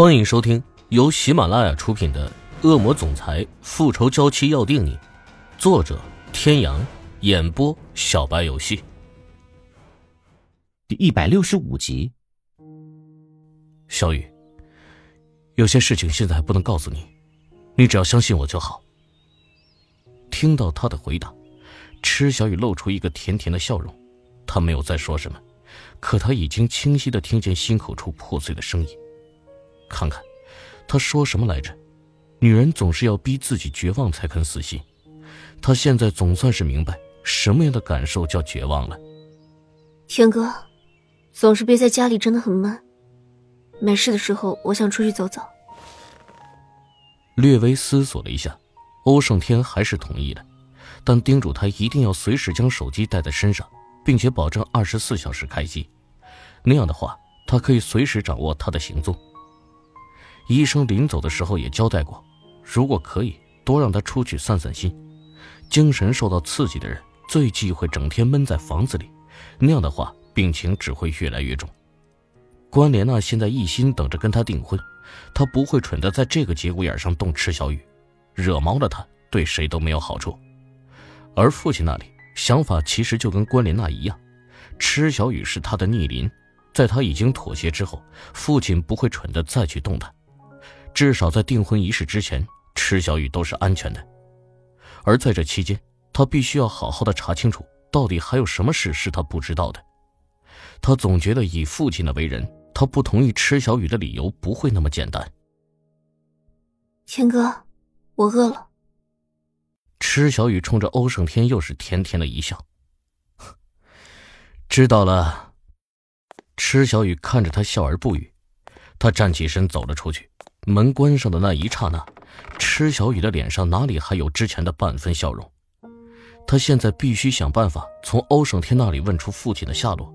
欢迎收听由喜马拉雅出品的《恶魔总裁复仇娇妻要定你》，作者：天阳，演播：小白游戏。第一百六十五集。小雨，有些事情现在还不能告诉你，你只要相信我就好。听到他的回答，池小雨露出一个甜甜的笑容，她没有再说什么，可他已经清晰的听见心口处破碎的声音。看看，他说什么来着？女人总是要逼自己绝望才肯死心。他现在总算是明白什么样的感受叫绝望了。天哥，总是憋在家里真的很闷。没事的时候，我想出去走走。略微思索了一下，欧胜天还是同意了，但叮嘱他一定要随时将手机带在身上，并且保证二十四小时开机。那样的话，他可以随时掌握他的行踪。医生临走的时候也交代过，如果可以，多让他出去散散心。精神受到刺激的人最忌讳整天闷在房子里，那样的话病情只会越来越重。关莲娜现在一心等着跟他订婚，他不会蠢的在这个节骨眼上动池小雨，惹毛了他对谁都没有好处。而父亲那里想法其实就跟关莲娜一样，池小雨是他的逆鳞，在他已经妥协之后，父亲不会蠢的再去动他。至少在订婚仪式之前，池小雨都是安全的。而在这期间，他必须要好好的查清楚，到底还有什么事是他不知道的。他总觉得以父亲的为人，他不同意池小雨的理由不会那么简单。天哥，我饿了。池小雨冲着欧胜天又是甜甜的一笑，知道了。池小雨看着他笑而不语，他站起身走了出去。门关上的那一刹那，池小雨的脸上哪里还有之前的半分笑容？他现在必须想办法从欧胜天那里问出父亲的下落。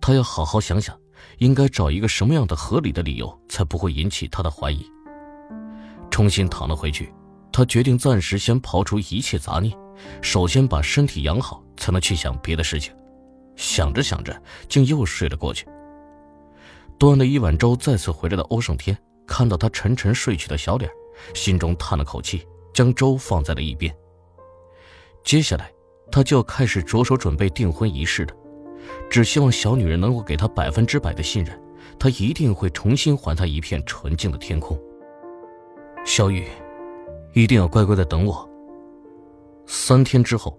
他要好好想想，应该找一个什么样的合理的理由，才不会引起他的怀疑。重新躺了回去，他决定暂时先刨除一切杂念，首先把身体养好，才能去想别的事情。想着想着，竟又睡了过去。端了一碗粥再次回来的欧胜天。看到他沉沉睡去的小脸，心中叹了口气，将粥放在了一边。接下来，他就要开始着手准备订婚仪式了。只希望小女人能够给他百分之百的信任，他一定会重新还她一片纯净的天空。小雨，一定要乖乖的等我。三天之后，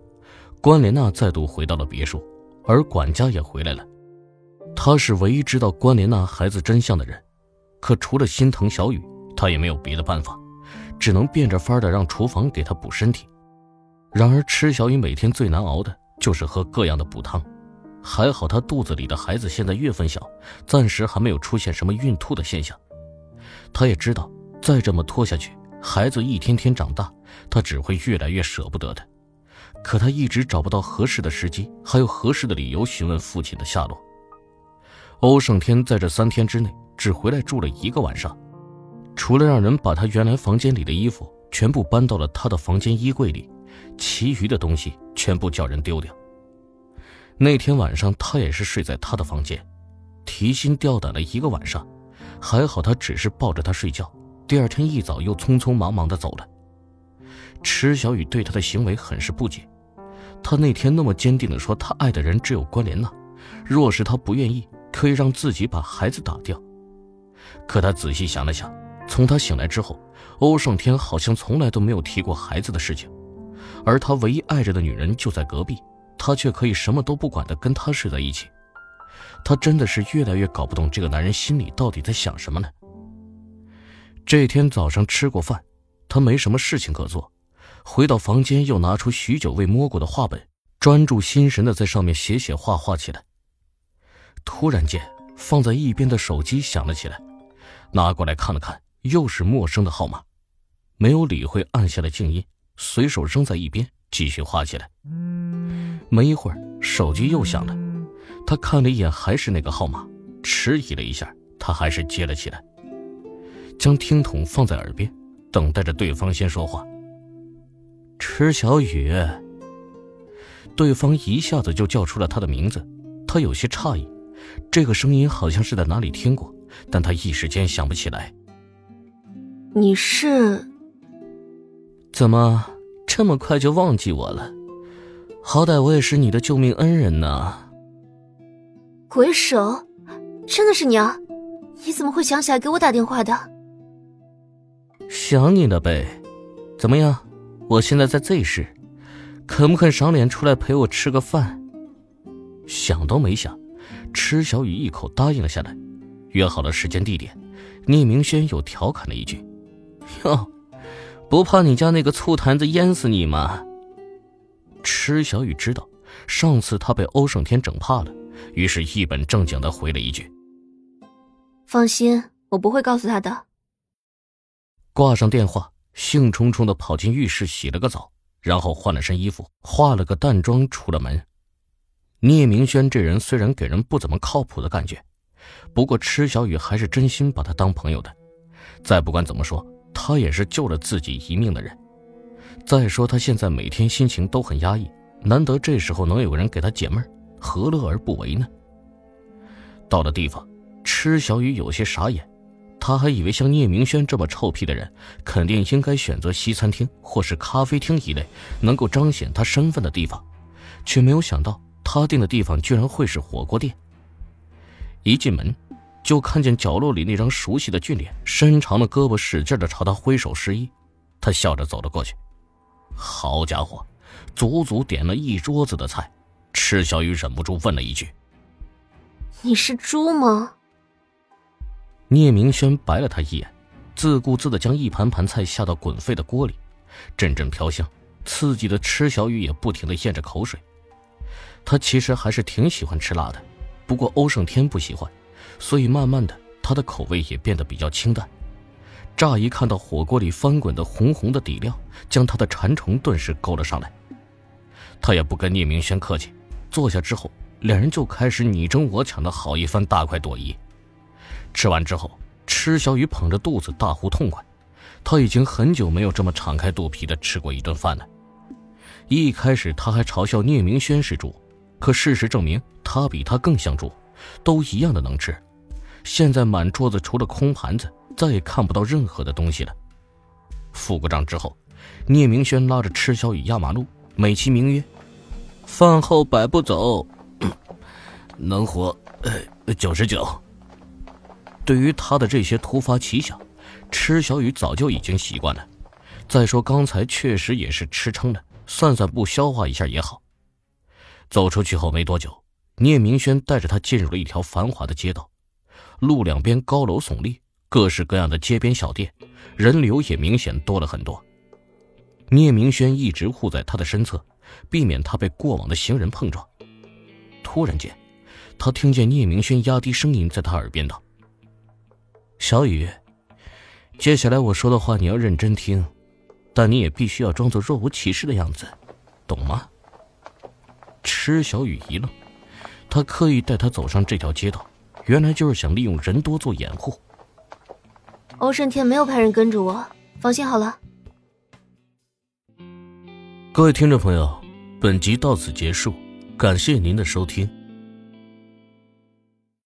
关莲娜再度回到了别墅，而管家也回来了。他是唯一知道关莲娜孩子真相的人。可除了心疼小雨，他也没有别的办法，只能变着法的让厨房给他补身体。然而，吃小雨每天最难熬的就是喝各样的补汤。还好他肚子里的孩子现在月份小，暂时还没有出现什么孕吐的现象。他也知道，再这么拖下去，孩子一天天长大，他只会越来越舍不得的。可他一直找不到合适的时机，还有合适的理由询问父亲的下落。欧胜天在这三天之内。只回来住了一个晚上，除了让人把他原来房间里的衣服全部搬到了他的房间衣柜里，其余的东西全部叫人丢掉。那天晚上他也是睡在他的房间，提心吊胆了一个晚上，还好他只是抱着他睡觉。第二天一早又匆匆忙忙的走了。池小雨对他的行为很是不解，他那天那么坚定的说他爱的人只有关莲娜，若是他不愿意，可以让自己把孩子打掉。可他仔细想了想，从他醒来之后，欧胜天好像从来都没有提过孩子的事情，而他唯一爱着的女人就在隔壁，他却可以什么都不管的跟他睡在一起。他真的是越来越搞不懂这个男人心里到底在想什么呢？这天早上吃过饭，他没什么事情可做，回到房间又拿出许久未摸过的画本，专注心神的在上面写写画画起来。突然间，放在一边的手机响了起来。拿过来看了看，又是陌生的号码，没有理会，按下了静音，随手扔在一边，继续画起来。没一会儿，手机又响了，他看了一眼，还是那个号码，迟疑了一下，他还是接了起来，将听筒放在耳边，等待着对方先说话。池小雨，对方一下子就叫出了他的名字，他有些诧异，这个声音好像是在哪里听过。但他一时间想不起来。你是？怎么这么快就忘记我了？好歹我也是你的救命恩人呢。鬼手，真的是你啊？你怎么会想起来给我打电话的？想你了呗。怎么样？我现在在 Z 市，肯不肯赏脸出来陪我吃个饭？想都没想，池小雨一口答应了下来。约好了时间地点，聂明轩又调侃了一句：“哟，不怕你家那个醋坛子淹死你吗？”池小雨知道上次他被欧胜天整怕了，于是一本正经的回了一句：“放心，我不会告诉他的。”挂上电话，兴冲冲的跑进浴室洗了个澡，然后换了身衣服，化了个淡妆出了门。聂明轩这人虽然给人不怎么靠谱的感觉。不过，池小雨还是真心把他当朋友的。再不管怎么说，他也是救了自己一命的人。再说，他现在每天心情都很压抑，难得这时候能有人给他解闷何乐而不为呢？到了地方，池小雨有些傻眼，他还以为像聂明轩这么臭屁的人，肯定应该选择西餐厅或是咖啡厅一类能够彰显他身份的地方，却没有想到他订的地方居然会是火锅店。一进门，就看见角落里那张熟悉的俊脸，伸长了胳膊，使劲的朝他挥手示意。他笑着走了过去。好家伙，足足点了一桌子的菜。池小雨忍不住问了一句：“你是猪吗？”聂明轩白了他一眼，自顾自的将一盘盘菜下到滚沸的锅里，阵阵飘香，刺激的池小雨也不停的咽着口水。他其实还是挺喜欢吃辣的。不过欧胜天不喜欢，所以慢慢的他的口味也变得比较清淡。乍一看到火锅里翻滚的红红的底料，将他的馋虫顿时勾了上来。他也不跟聂明轩客气，坐下之后，两人就开始你争我抢的好一番大快朵颐。吃完之后，池小雨捧着肚子大呼痛快，他已经很久没有这么敞开肚皮的吃过一顿饭了。一开始他还嘲笑聂明轩是猪。可事实证明，他比他更像猪，都一样的能吃。现在满桌子除了空盘子，再也看不到任何的东西了。付过账之后，聂明轩拉着池小雨压马路，美其名曰“饭后百步走，能活九十九”。对于他的这些突发奇想，池小雨早就已经习惯了。再说刚才确实也是吃撑了，散散步消化一下也好。走出去后没多久，聂明轩带着他进入了一条繁华的街道，路两边高楼耸立，各式各样的街边小店，人流也明显多了很多。聂明轩一直护在他的身侧，避免他被过往的行人碰撞。突然间，他听见聂明轩压低声音在他耳边道：“小雨，接下来我说的话你要认真听，但你也必须要装作若无其事的样子，懂吗？”池小雨一愣，他刻意带他走上这条街道，原来就是想利用人多做掩护。欧胜天没有派人跟着我，放心好了。各位听众朋友，本集到此结束，感谢您的收听。